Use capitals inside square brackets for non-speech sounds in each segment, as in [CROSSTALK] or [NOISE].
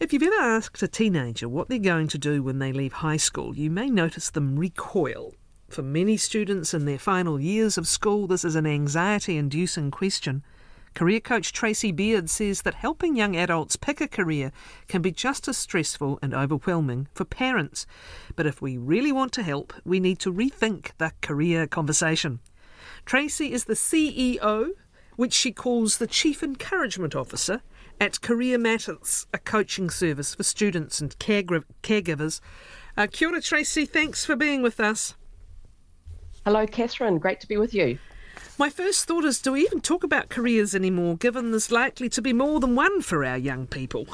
If you've ever asked a teenager what they're going to do when they leave high school, you may notice them recoil. For many students in their final years of school, this is an anxiety inducing question. Career coach Tracey Beard says that helping young adults pick a career can be just as stressful and overwhelming for parents. But if we really want to help, we need to rethink the career conversation. Tracey is the CEO, which she calls the Chief Encouragement Officer, at Career Matters, a coaching service for students and caregivers. Uh, kia ora, Tracey. Thanks for being with us. Hello, Catherine. Great to be with you. My first thought is do we even talk about careers anymore, given there's likely to be more than one for our young people?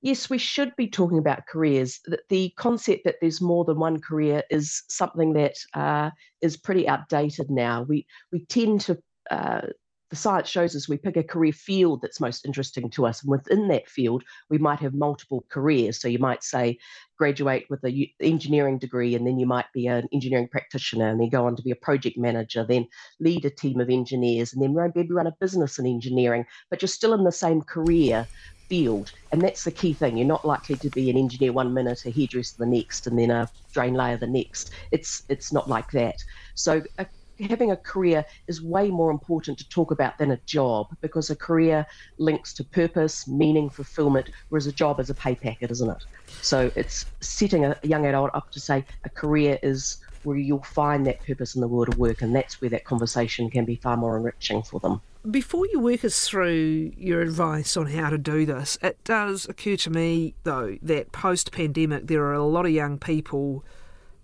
Yes, we should be talking about careers. The concept that there's more than one career is something that uh, is pretty outdated now. We we tend to uh, the science shows us we pick a career field that's most interesting to us. And within that field, we might have multiple careers. So you might say, graduate with an engineering degree, and then you might be an engineering practitioner, and then go on to be a project manager, then lead a team of engineers, and then maybe run a business in engineering, but you're still in the same career field. And that's the key thing. You're not likely to be an engineer one minute, a hairdresser the next, and then a drain layer the next. It's it's not like that. So a having a career is way more important to talk about than a job because a career links to purpose, meaning, fulfillment, whereas a job is a pay packet, isn't it? So it's setting a young adult up to say a career is where you'll find that purpose in the world of work, and that's where that conversation can be far more enriching for them. Before you work us through your advice on how to do this, it does occur to me, though, that post pandemic there are a lot of young people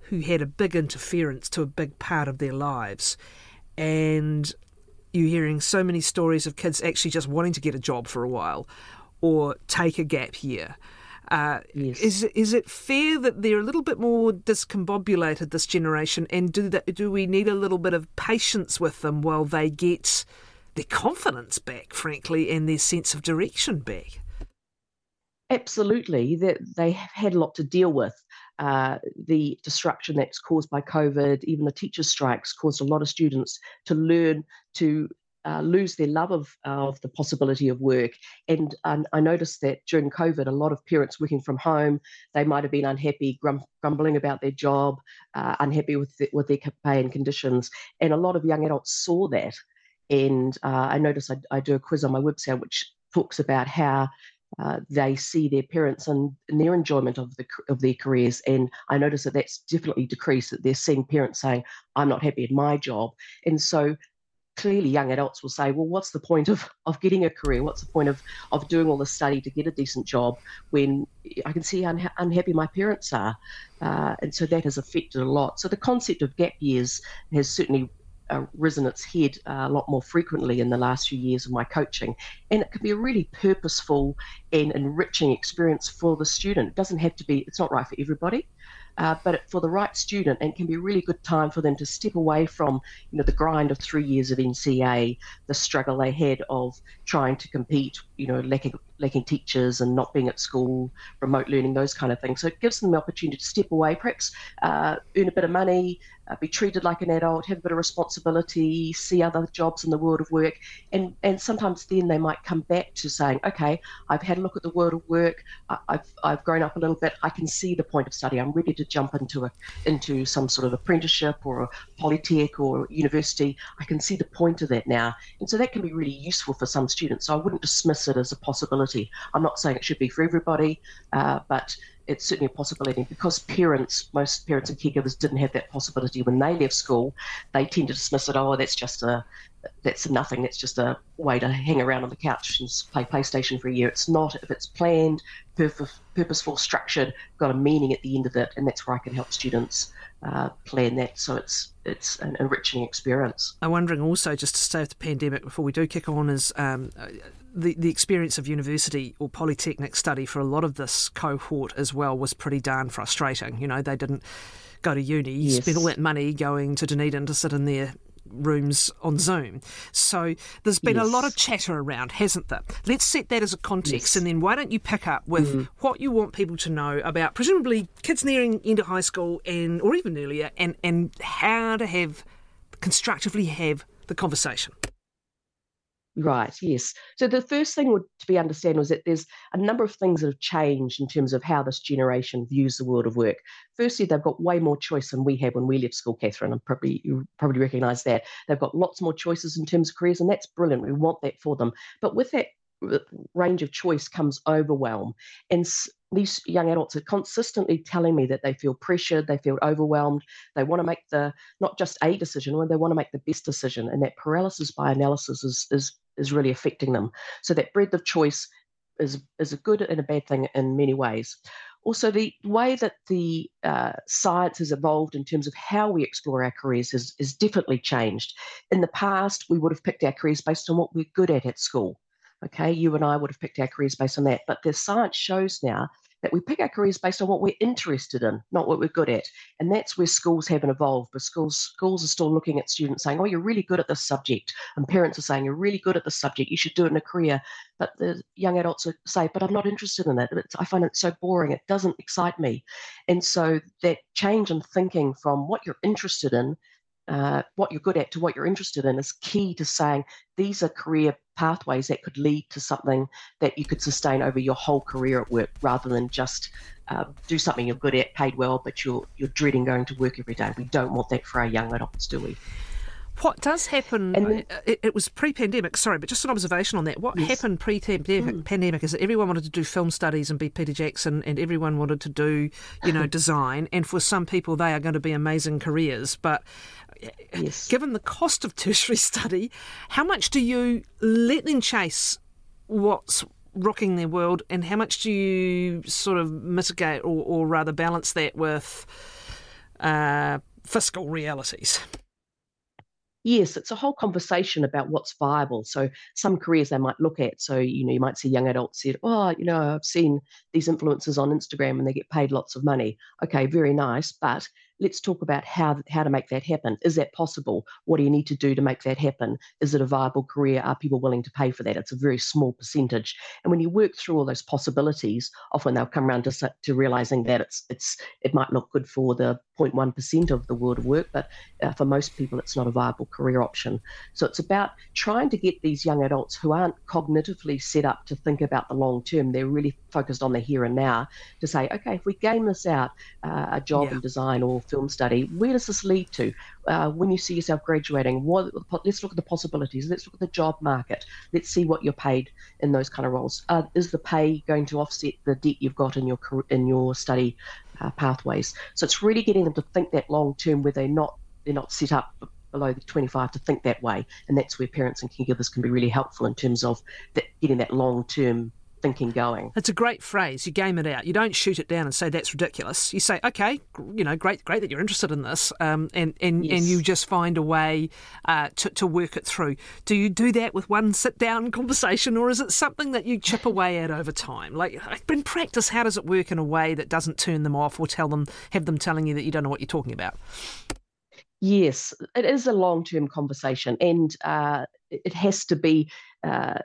who had a big interference to a big part of their lives. And you're hearing so many stories of kids actually just wanting to get a job for a while or take a gap year. Uh, yes. Is is it fair that they're a little bit more discombobulated this generation, and do that, do we need a little bit of patience with them while they get their confidence back, frankly, and their sense of direction back? Absolutely, that they have had a lot to deal with uh, the disruption that's caused by COVID, even the teachers' strikes, caused a lot of students to learn to uh, lose their love of, of the possibility of work. And um, I noticed that during COVID, a lot of parents working from home, they might have been unhappy, grum- grumbling about their job, uh, unhappy with, the, with their pay and conditions. And a lot of young adults saw that. And uh, I noticed I, I do a quiz on my website which talks about how uh, they see their parents and, their enjoyment of the of their careers. And I notice that that's definitely decreased. That they're seeing parents saying, "I'm not happy in my job," and so clearly young adults will say, "Well, what's the point of of getting a career? What's the point of of doing all this study to get a decent job when I can see how unha- unhappy my parents are?" Uh, and so that has affected a lot. So the concept of gap years has certainly risen its head uh, a lot more frequently in the last few years of my coaching. And it can be a really purposeful and enriching experience for the student. It doesn't have to be, it's not right for everybody. Uh, but for the right student, and can be a really good time for them to step away from, you know, the grind of three years of NCEA, the struggle they had of trying to compete, you know, lacking lacking teachers and not being at school, remote learning, those kind of things. So it gives them the opportunity to step away, perhaps uh, earn a bit of money, uh, be treated like an adult, have a bit of responsibility, see other jobs in the world of work, and and sometimes then they might come back to saying, okay, I've had a look at the world of work, I've I've grown up a little bit, I can see the point of study, I'm ready to jump into a into some sort of apprenticeship or a polytech or university, I can see the point of that now, and so that can be really useful for some students. So I wouldn't dismiss it as a possibility. I'm not saying it should be for everybody, uh, but it's certainly a possibility because parents, most parents and caregivers didn't have that possibility when they left school. They tend to dismiss it. Oh, that's just a, that's nothing. That's just a way to hang around on the couch and play PlayStation for a year. It's not. If it's planned, purposeful, structured, got a meaning at the end of it, and that's where I can help students uh, plan that so it's it's an enriching experience. I'm wondering also, just to stay with the pandemic before we do kick on, is um, the, the experience of university or polytechnic study for a lot of this cohort as well was pretty darn frustrating. You know, they didn't go to uni, yes. spend all that money going to Dunedin to sit in their rooms on Zoom. So there's been yes. a lot of chatter around, hasn't there? Let's set that as a context, yes. and then why don't you pick up with mm. what you want people to know about, presumably kids nearing into high school and or even earlier, and and how to have constructively have the conversation. Right, yes. So the first thing would to be understand was that there's a number of things that have changed in terms of how this generation views the world of work. Firstly, they've got way more choice than we had when we left school, Catherine. And probably you probably recognise that. They've got lots more choices in terms of careers, and that's brilliant. We want that for them. But with that range of choice comes overwhelm. And these young adults are consistently telling me that they feel pressured, they feel overwhelmed, they want to make the not just a decision, when they want to make the best decision. And that paralysis by analysis is is is really affecting them. So that breadth of choice is is a good and a bad thing in many ways. Also, the way that the uh, science has evolved in terms of how we explore our careers has, has definitely changed. In the past, we would have picked our careers based on what we're good at at school. Okay, you and I would have picked our careers based on that. But the science shows now that we pick our careers based on what we're interested in, not what we're good at. And that's where schools haven't evolved. But schools schools are still looking at students saying, "Oh, you're really good at this subject," and parents are saying, "You're really good at this subject. You should do it in a career." But the young adults say, "But I'm not interested in it. It's, I find it so boring. It doesn't excite me." And so that change in thinking from what you're interested in uh, what you're good at to what you're interested in is key to saying these are career pathways that could lead to something that you could sustain over your whole career at work rather than just uh, do something you're good at, paid well, but you're, you're dreading going to work every day. We don't want that for our young adults, do we? What does happen? Then, uh, it, it, was pre-pandemic. Sorry, but just an observation on that. What yes. happened pre-pandemic mm. pandemic is that everyone wanted to do film studies and be Peter Jackson, and everyone wanted to do, you know, [LAUGHS] design. And for some people, they are going to be amazing careers. But yes. given the cost of tertiary [LAUGHS] study, how much do you let them chase what's rocking their world, and how much do you sort of mitigate or, or rather balance that with uh, fiscal realities? Yes, it's a whole conversation about what's viable. So some careers they might look at. So you know, you might see young adults said, "Oh, you know, I've seen these influencers on Instagram and they get paid lots of money." Okay, very nice, but let's talk about how how to make that happen. Is that possible? What do you need to do to make that happen? Is it a viable career? Are people willing to pay for that? It's a very small percentage. And when you work through all those possibilities, often they'll come around to, to realizing that it's it's it might look good for the 0.1% of the world of work, but uh, for most people, it's not a viable career option. So it's about trying to get these young adults who aren't cognitively set up to think about the long term. They're really focused on the here and now to say, okay, if we game this out, uh, a job yeah. in design or film study, where does this lead to? Uh, when you see yourself graduating, what, let's look at the possibilities. Let's look at the job market. Let's see what you're paid in those kind of roles. Uh, is the pay going to offset the debt you've got in your in your study uh, pathways? So it's really getting them to think that long term, where they're not they're not set up below the 25 to think that way, and that's where parents and caregivers can be really helpful in terms of that, getting that long term thinking going. It's a great phrase. You game it out. You don't shoot it down and say that's ridiculous. You say, okay, you know, great, great that you're interested in this, um, and and, yes. and you just find a way uh, to to work it through. Do you do that with one sit down [LAUGHS] conversation, or is it something that you chip away at over time? Like in practice, how does it work in a way that doesn't turn them off or tell them have them telling you that you don't know what you're talking about? Yes, it is a long term conversation, and uh, it has to be. Uh,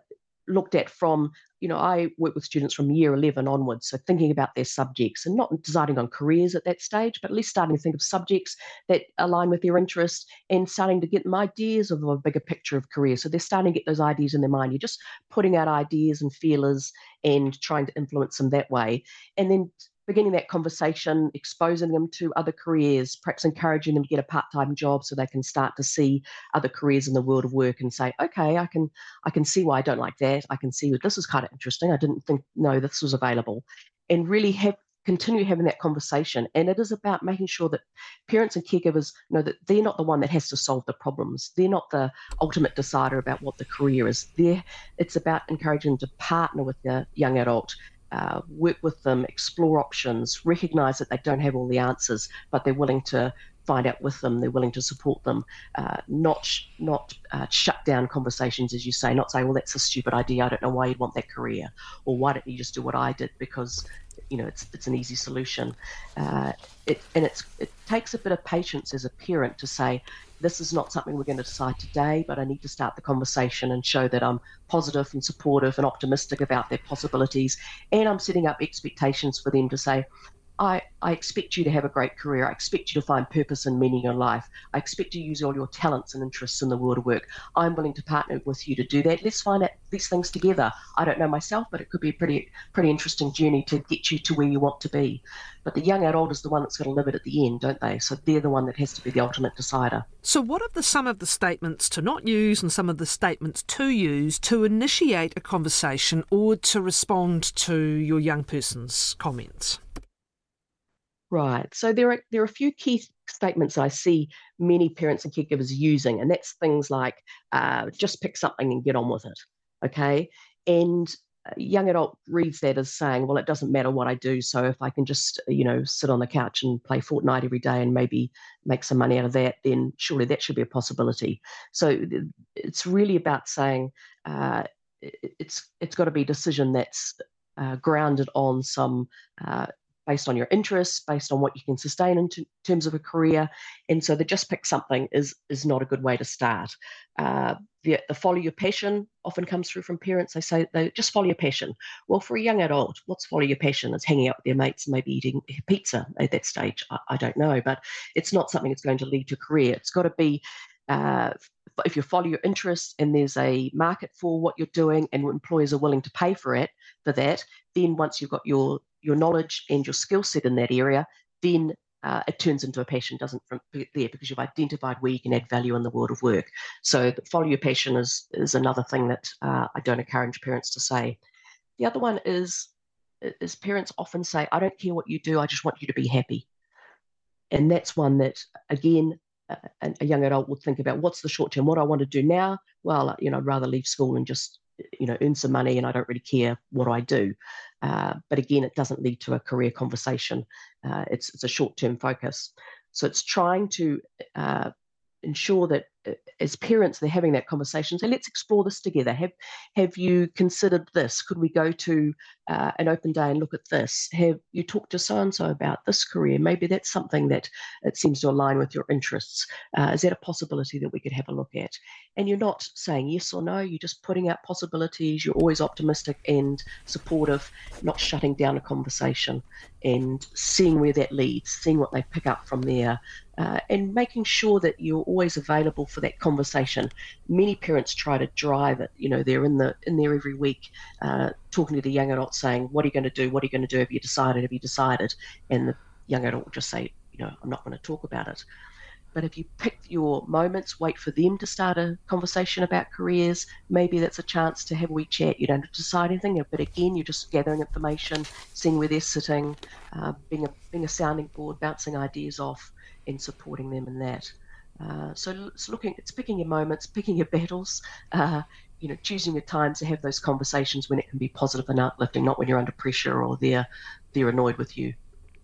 looked at from you know, I work with students from year 11 onwards, so thinking about their subjects and not deciding on careers at that stage, but at least starting to think of subjects that align with their interests and starting to get them ideas of a bigger picture of career. So they're starting to get those ideas in their mind. You're just putting out ideas and feelers and trying to influence them that way. And then beginning that conversation, exposing them to other careers, perhaps encouraging them to get a part-time job so they can start to see other careers in the world of work and say, okay, I can I can see why I don't like that. I can see that this is kind of interesting. I didn't think no, this was available. And really have continue having that conversation. And it is about making sure that parents and caregivers know that they're not the one that has to solve the problems. They're not the ultimate decider about what the career is. There, it's about encouraging them to partner with the young adult uh, work with them, explore options, recognize that they don't have all the answers, but they're willing to find out with them. They're willing to support them, uh, not not uh, shut down conversations, as you say. Not say, "Well, that's a stupid idea. I don't know why you'd want that career," or "Why don't you just do what I did?" Because you know it's it's an easy solution. It, and it takes a bit of patience as a parent to say, this is not something we're going to decide today, but I need to start the conversation and show that I'm positive and supportive and optimistic about their possibilities. And I'm setting up expectations for them to say, I, I expect you to have a great career. I expect you to find purpose and meaning in your life. I expect you to use all your talents and interests in the world of work. I'm willing to partner with you to do that. Let's find out these things together. I don't know myself, but it could be a pretty pretty interesting journey to get you to where you want to be. But the young adult is the one that's going to live it at the end, don't they? So they're the one that has to be the ultimate decider. So, what are the some of the statements to not use and some of the statements to use to initiate a conversation or to respond to your young person's comments? Right. So there are there are a few key statements I see many parents and caregivers using, and that's things like uh, just pick something and get on with it. Okay. And young adult reads that as saying, well, it doesn't matter what I do. So if I can just, you know, sit on the couch and play Fortnite every day and maybe make some money out of that, then surely that should be a possibility. So it's really about saying uh, it's it's got to be a decision that's uh, grounded on some uh, based on your interests, based on what you can sustain in t- terms of a career. And so the just pick something is is not a good way to start. Uh, the, the, follow your passion often comes through from parents. They say they just follow your passion. Well, for a young adult, what's follow your passion? It's hanging out with their mates and maybe eating pizza at that stage. I, I don't know, but it's not something that's going to lead to a career. It's got to be uh, if you follow your interests and there's a market for what you're doing and employers are willing to pay for it for that, then once you've got your your knowledge and your skill set in that area, then uh, it turns into a passion, doesn't from there because you've identified where you can add value in the world of work. So follow your passion is is another thing that uh, I don't encourage parents to say. The other one is is parents often say, "I don't care what you do, I just want you to be happy," and that's one that again. A, a young adult would think about what's the short term, what I want to do now. Well, you know, I'd rather leave school and just you know earn some money and i don't really care what i do. Uh, but again it doesn't lead to a career conversation. Uh, it's, it's a short-term focus. So it's trying to uh, ensure that uh, as parents they're having that conversation so let's explore this together. Have have you considered this? Could we go to uh, an open day and look at this? Have you talked to so and so about this career? Maybe that's something that it seems to align with your interests. Uh, is that a possibility that we could have a look at and you're not saying yes or no you're just putting out possibilities you're always optimistic and supportive not shutting down a conversation and seeing where that leads seeing what they pick up from there uh, and making sure that you're always available for that conversation. Many parents try to drive it. You know, they're in the in there every week, uh, talking to the young adult, saying, "What are you going to do? What are you going to do? Have you decided? Have you decided?" And the young adult will just say, "You know, I'm not going to talk about it." But if you pick your moments, wait for them to start a conversation about careers, maybe that's a chance to have a wee chat. You don't have to decide anything, but again, you're just gathering information, seeing where they're sitting, uh, being a being a sounding board, bouncing ideas off and supporting them in that. Uh, so it's looking, it's picking your moments, picking your battles, uh, you know, choosing your times to have those conversations when it can be positive and uplifting, not when you're under pressure or they're they're annoyed with you.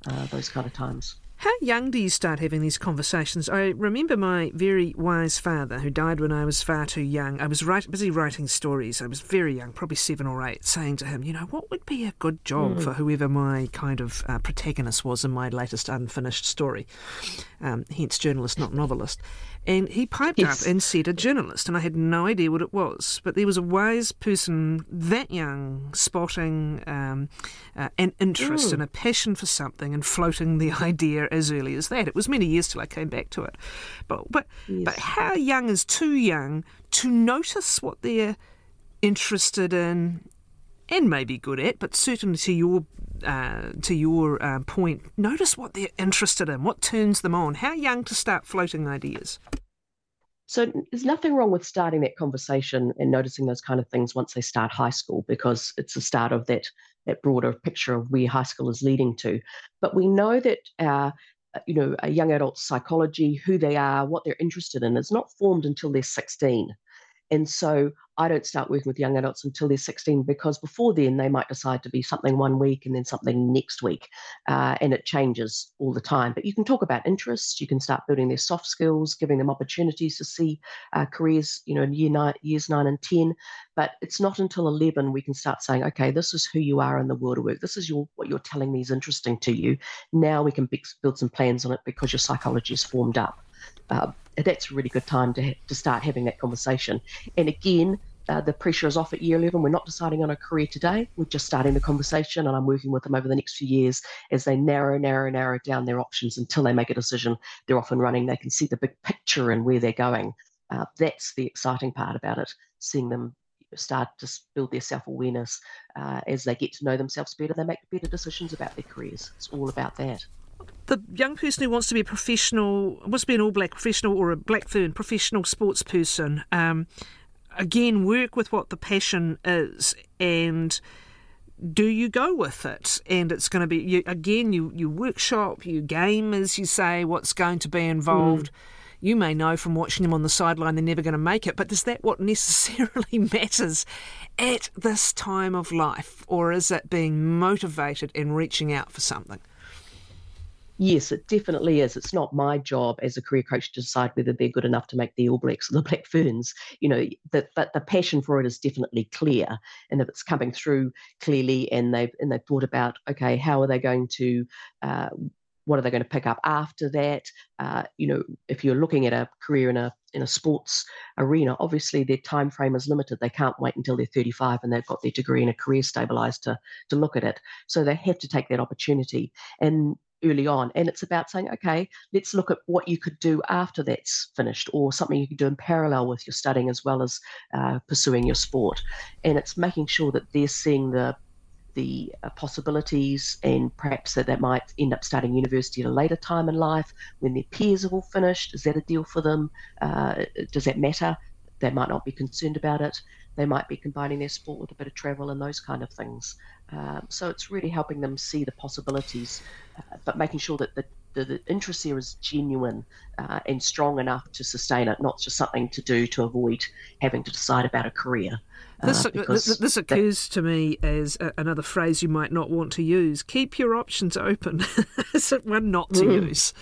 Uh, those kind of times. How young do you start having these conversations? I remember my very wise father, who died when I was far too young. I was write, busy writing stories. I was very young, probably seven or eight, saying to him, you know, what would be a good job mm. for whoever my kind of uh, protagonist was in my latest unfinished story? Um, hence, journalist, not novelist. And he piped yes. up and said a journalist, and I had no idea what it was. But there was a wise person that young spotting um, uh, an interest and a passion for something and floating the [LAUGHS] idea as early as that. It was many years till I came back to it. But but yes. but how young is too young to notice what they're interested in and maybe good at, but certainly to your uh, to your uh, point, notice what they're interested in, what turns them on. How young to start floating ideas? So there's nothing wrong with starting that conversation and noticing those kind of things once they start high school because it's the start of that that broader picture of where high school is leading to. But we know that our uh, you know a young adult psychology, who they are, what they're interested in, is not formed until they're 16. And so I don't start working with young adults until they're 16 because before then they might decide to be something one week and then something next week. Uh, and it changes all the time. But you can talk about interests, you can start building their soft skills, giving them opportunities to see uh, careers, you know, in year nine, years nine and 10. But it's not until 11 we can start saying, okay, this is who you are in the world of work. This is your what you're telling me is interesting to you. Now we can build some plans on it because your psychology is formed up uh, that's a really good time to, to start having that conversation. And again, uh, the pressure is off at year 11. We're not deciding on a career today. We're just starting the conversation, and I'm working with them over the next few years as they narrow, narrow, narrow down their options until they make a decision. They're off and running. They can see the big picture and where they're going. Uh, that's the exciting part about it, seeing them start to build their self awareness uh, as they get to know themselves better. They make better decisions about their careers. It's all about that. The young person who wants to be a professional, wants to be an All Black professional or a Black Fern professional sports person, um, again, work with what the passion is and do you go with it? And it's going to be, you, again, you, you workshop, you game, as you say, what's going to be involved. Mm. You may know from watching them on the sideline they're never going to make it, but is that what [LAUGHS] necessarily matters at this time of life? Or is it being motivated and reaching out for something? Yes, it definitely is. It's not my job as a career coach to decide whether they're good enough to make the All Blacks or the [LAUGHS] Black Ferns. You know, that but the passion for it is definitely clear, and if it's coming through clearly, and they've and they've thought about, okay, how are they going to uh, what are they going to pick up after that? Uh, you know, if you're looking at a career in a in a sports arena, obviously their time frame is limited. They can't wait until they're 35 and they've got their degree and a career stabilized to to look at it. So they have to take that opportunity. And early on. And it's about saying, okay, let's look at what you could do after that's finished or something you could do in parallel with your studying as well as uh, pursuing your sport. And it's making sure that they're seeing the the uh, possibilities and perhaps that they might end up starting university at a later time in life when their peers have all finished. Is that a deal for them? Uh, does that matter? They might not be concerned about it. They might be combining their sport with a bit of travel and those kind of things. Um, so it's really helping them see the possibilities, uh, but making sure that the, the, the interest here is genuine uh, and strong enough to sustain it, not just something to do to avoid having to decide about a career. Uh, this, this, this, occurs that, to me as a, another phrase you might not want to use. Keep your options open. [LAUGHS] is it one not to mm. use?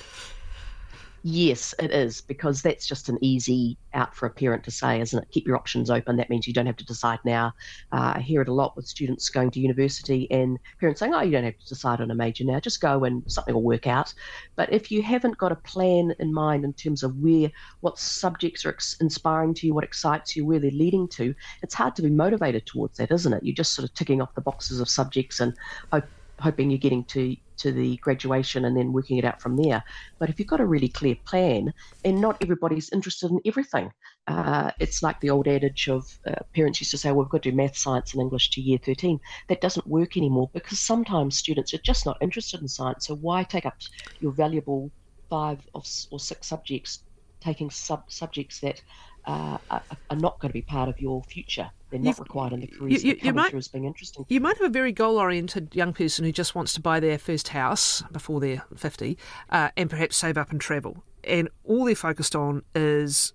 Yes, it is, because that's just an easy out for a parent to say, isn't it? Keep your options open. That means you don't have to decide now. Uh, I hear it a lot with students going to university and parents saying, oh, you don't have to decide on a major now, just go and something will work out. But if you haven't got a plan in mind in terms of where, what subjects are inspiring to you, what excites you, where they're leading to, it's hard to be motivated towards that, isn't it? You're just sort of ticking off the boxes of subjects and hope hoping you're getting to to the graduation and then working it out from there. But if you've got a really clear plan, and not everybody's interested in everything, uh, it's like the old adage of uh, parents used to say, well, we've got to do math, science, and English to year 13. That doesn't work anymore because sometimes students are just not interested in science. So why take up your valuable five or six subjects taking sub- subjects that uh, are, are, not going to be part of your future. They're not You've, required in the careers you, you, you might, through as being interesting. You might have a very goal-oriented young person who just wants to buy their first house before they're 50 uh, and perhaps save up and travel. And all they're focused on is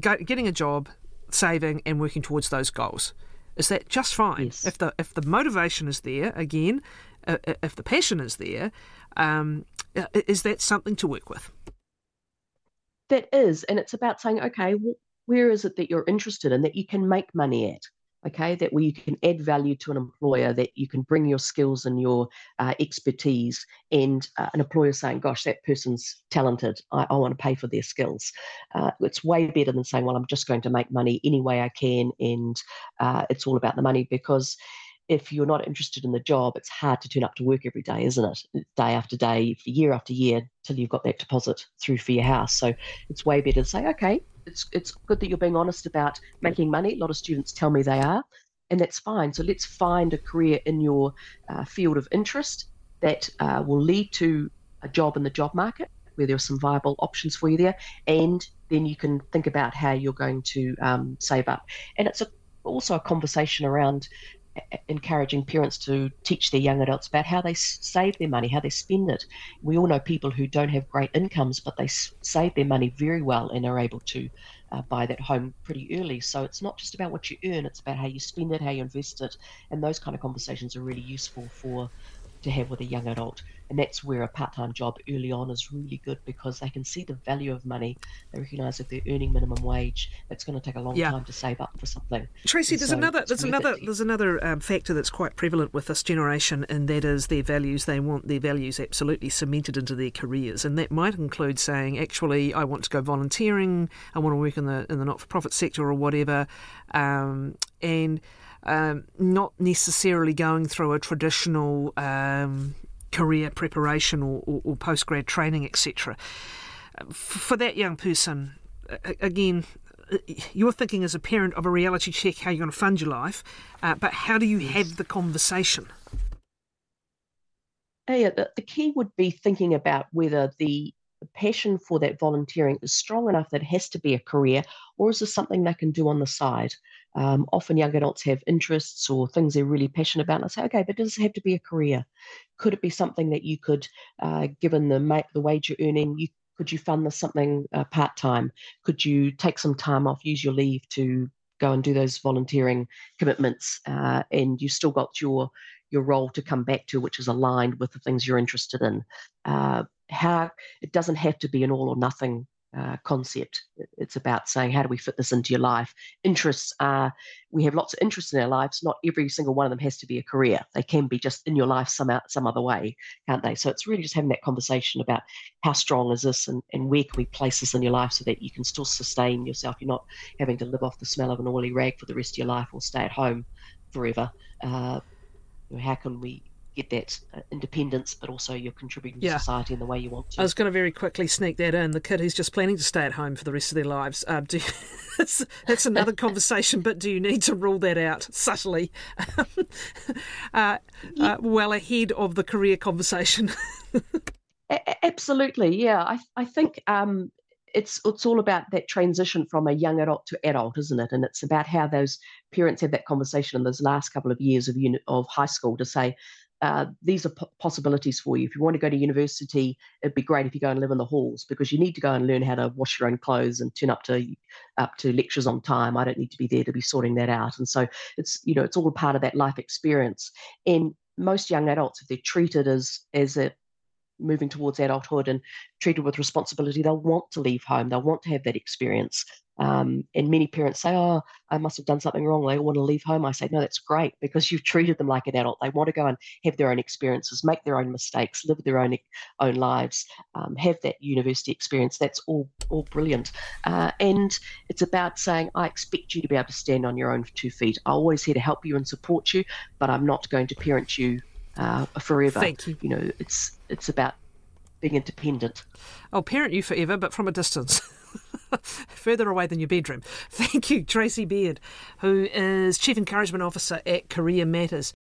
go, getting a job, saving and working towards those goals. Is that just fine? Yes. If the if the motivation is there, again, uh, uh if the passion is there, um, is that something to work with? That is, and it's about saying, okay, well, where is it that you're interested in that you can make money at? Okay, that where you can add value to an employer, that you can bring your skills and your uh, expertise, and uh, an employer saying, "Gosh, that person's talented. I, I want to pay for their skills." Uh, it's way better than saying, "Well, I'm just going to make money any way I can," and uh, it's all about the money because if you're not interested in the job, it's hard to turn up to work every day, isn't it? Day after day, year after year, till you've got that deposit through for your house. So it's way better to say, okay, it's it's good that you're being honest about making money. A lot of students tell me they are, and that's fine. So let's find a career in your uh, field of interest that uh, will lead to a job in the job market where there are some viable options for you there, and then you can think about how you're going to um, save up. And it's a, also a conversation around encouraging parents to teach their young adults about how they save their money, how they spend it. We all know people who don't have great incomes, but they save their money very well and are able to uh, buy that home pretty early. So it's not just about what you earn; it's about how you spend it, how you invest it, and those kind of conversations are really useful for to have with a young adult. And that's where a part time job early on is really good because they can see the value of money. They recognise if they're earning minimum wage, it's going to take a long yeah. time to save up for something. Tracey, and there's so another there's another there's another um, factor that's quite prevalent with this generation, and that is their values. They want their values absolutely cemented into their careers, and that might include saying, actually, I want to go volunteering, I want to work in the in the not for profit sector or whatever, um, and um, not necessarily going through a traditional um, career preparation or, or, or post grad training, etc. For that young person, again, you're thinking as a parent of a reality check how you're going to fund your life, uh, but how do you have the conversation? Yeah, the, the key would be thinking about whether the passion for that volunteering is strong enough that it has to be a career, or is this something they can do on the side? Um, often young adults have interests or things they're really passionate about. And I say, okay, but does it have to be a career? Could it be something that you could, uh, given the the wage you're earning, you could you fund this something uh, part time? Could you take some time off, use your leave to go and do those volunteering commitments, uh, and you still got your your role to come back to, which is aligned with the things you're interested in. How it doesn't have to be an all or nothing uh, concept. It's about saying, how do we fit this into your life? Interests are, we have lots of interests in our lives. Not every single one of them has to be a career. They can be just in your life some, some other way, can't they? So it's really just having that conversation about how strong is this and, and where can we place this in your life so that you can still sustain yourself. You're not having to live off the smell of an oily rag for the rest of your life or stay at home forever. Uh, how can we get that uh, independence, but also you're contributing yeah. to society in the way you want to. I was going to very quickly sneak that in. The kid who's just planning to stay at home for the rest of their lives. Uh, do you, [LAUGHS] that's, that's, another [LAUGHS] conversation, but do you need to rule that out [LAUGHS] subtly, uh, yeah. Uh, well ahead of the career conversation? A- absolutely, yeah. I, I think um, it's it's all about that transition from a young adult to adult, isn't it? And it's about how those parents have that conversation in those last couple of years of uni- of high school to say, uh, these are possibilities for you. If you want to go to university, it'd be great if you go and live in the halls because you need to go and learn how to wash your own clothes and turn up to up to lectures on time. I don't need to be there to be sorting that out. And so it's you know it's all part of that life experience. And most young adults, if they're treated as as a moving towards adulthood and treated with responsibility, they'll want to leave home. They'll want to have that experience. Um, and many parents say, Oh, I must have done something wrong. They want to leave home. I say, No, that's great because you've treated them like an adult. They want to go and have their own experiences, make their own mistakes, live their own own lives, um, have that university experience. That's all all brilliant. Uh, and it's about saying, I expect you to be able to stand on your own two feet. I'm always here to help you and support you, but I'm not going to parent you uh, forever. Thank you. You know, it's it's about being independent. I'll parent you forever, but from a distance. [LAUGHS] [LAUGHS] further away than your bedroom. [LAUGHS] Thank you, Tracey Beard, who is Chief Encouragement Officer at Career Matters.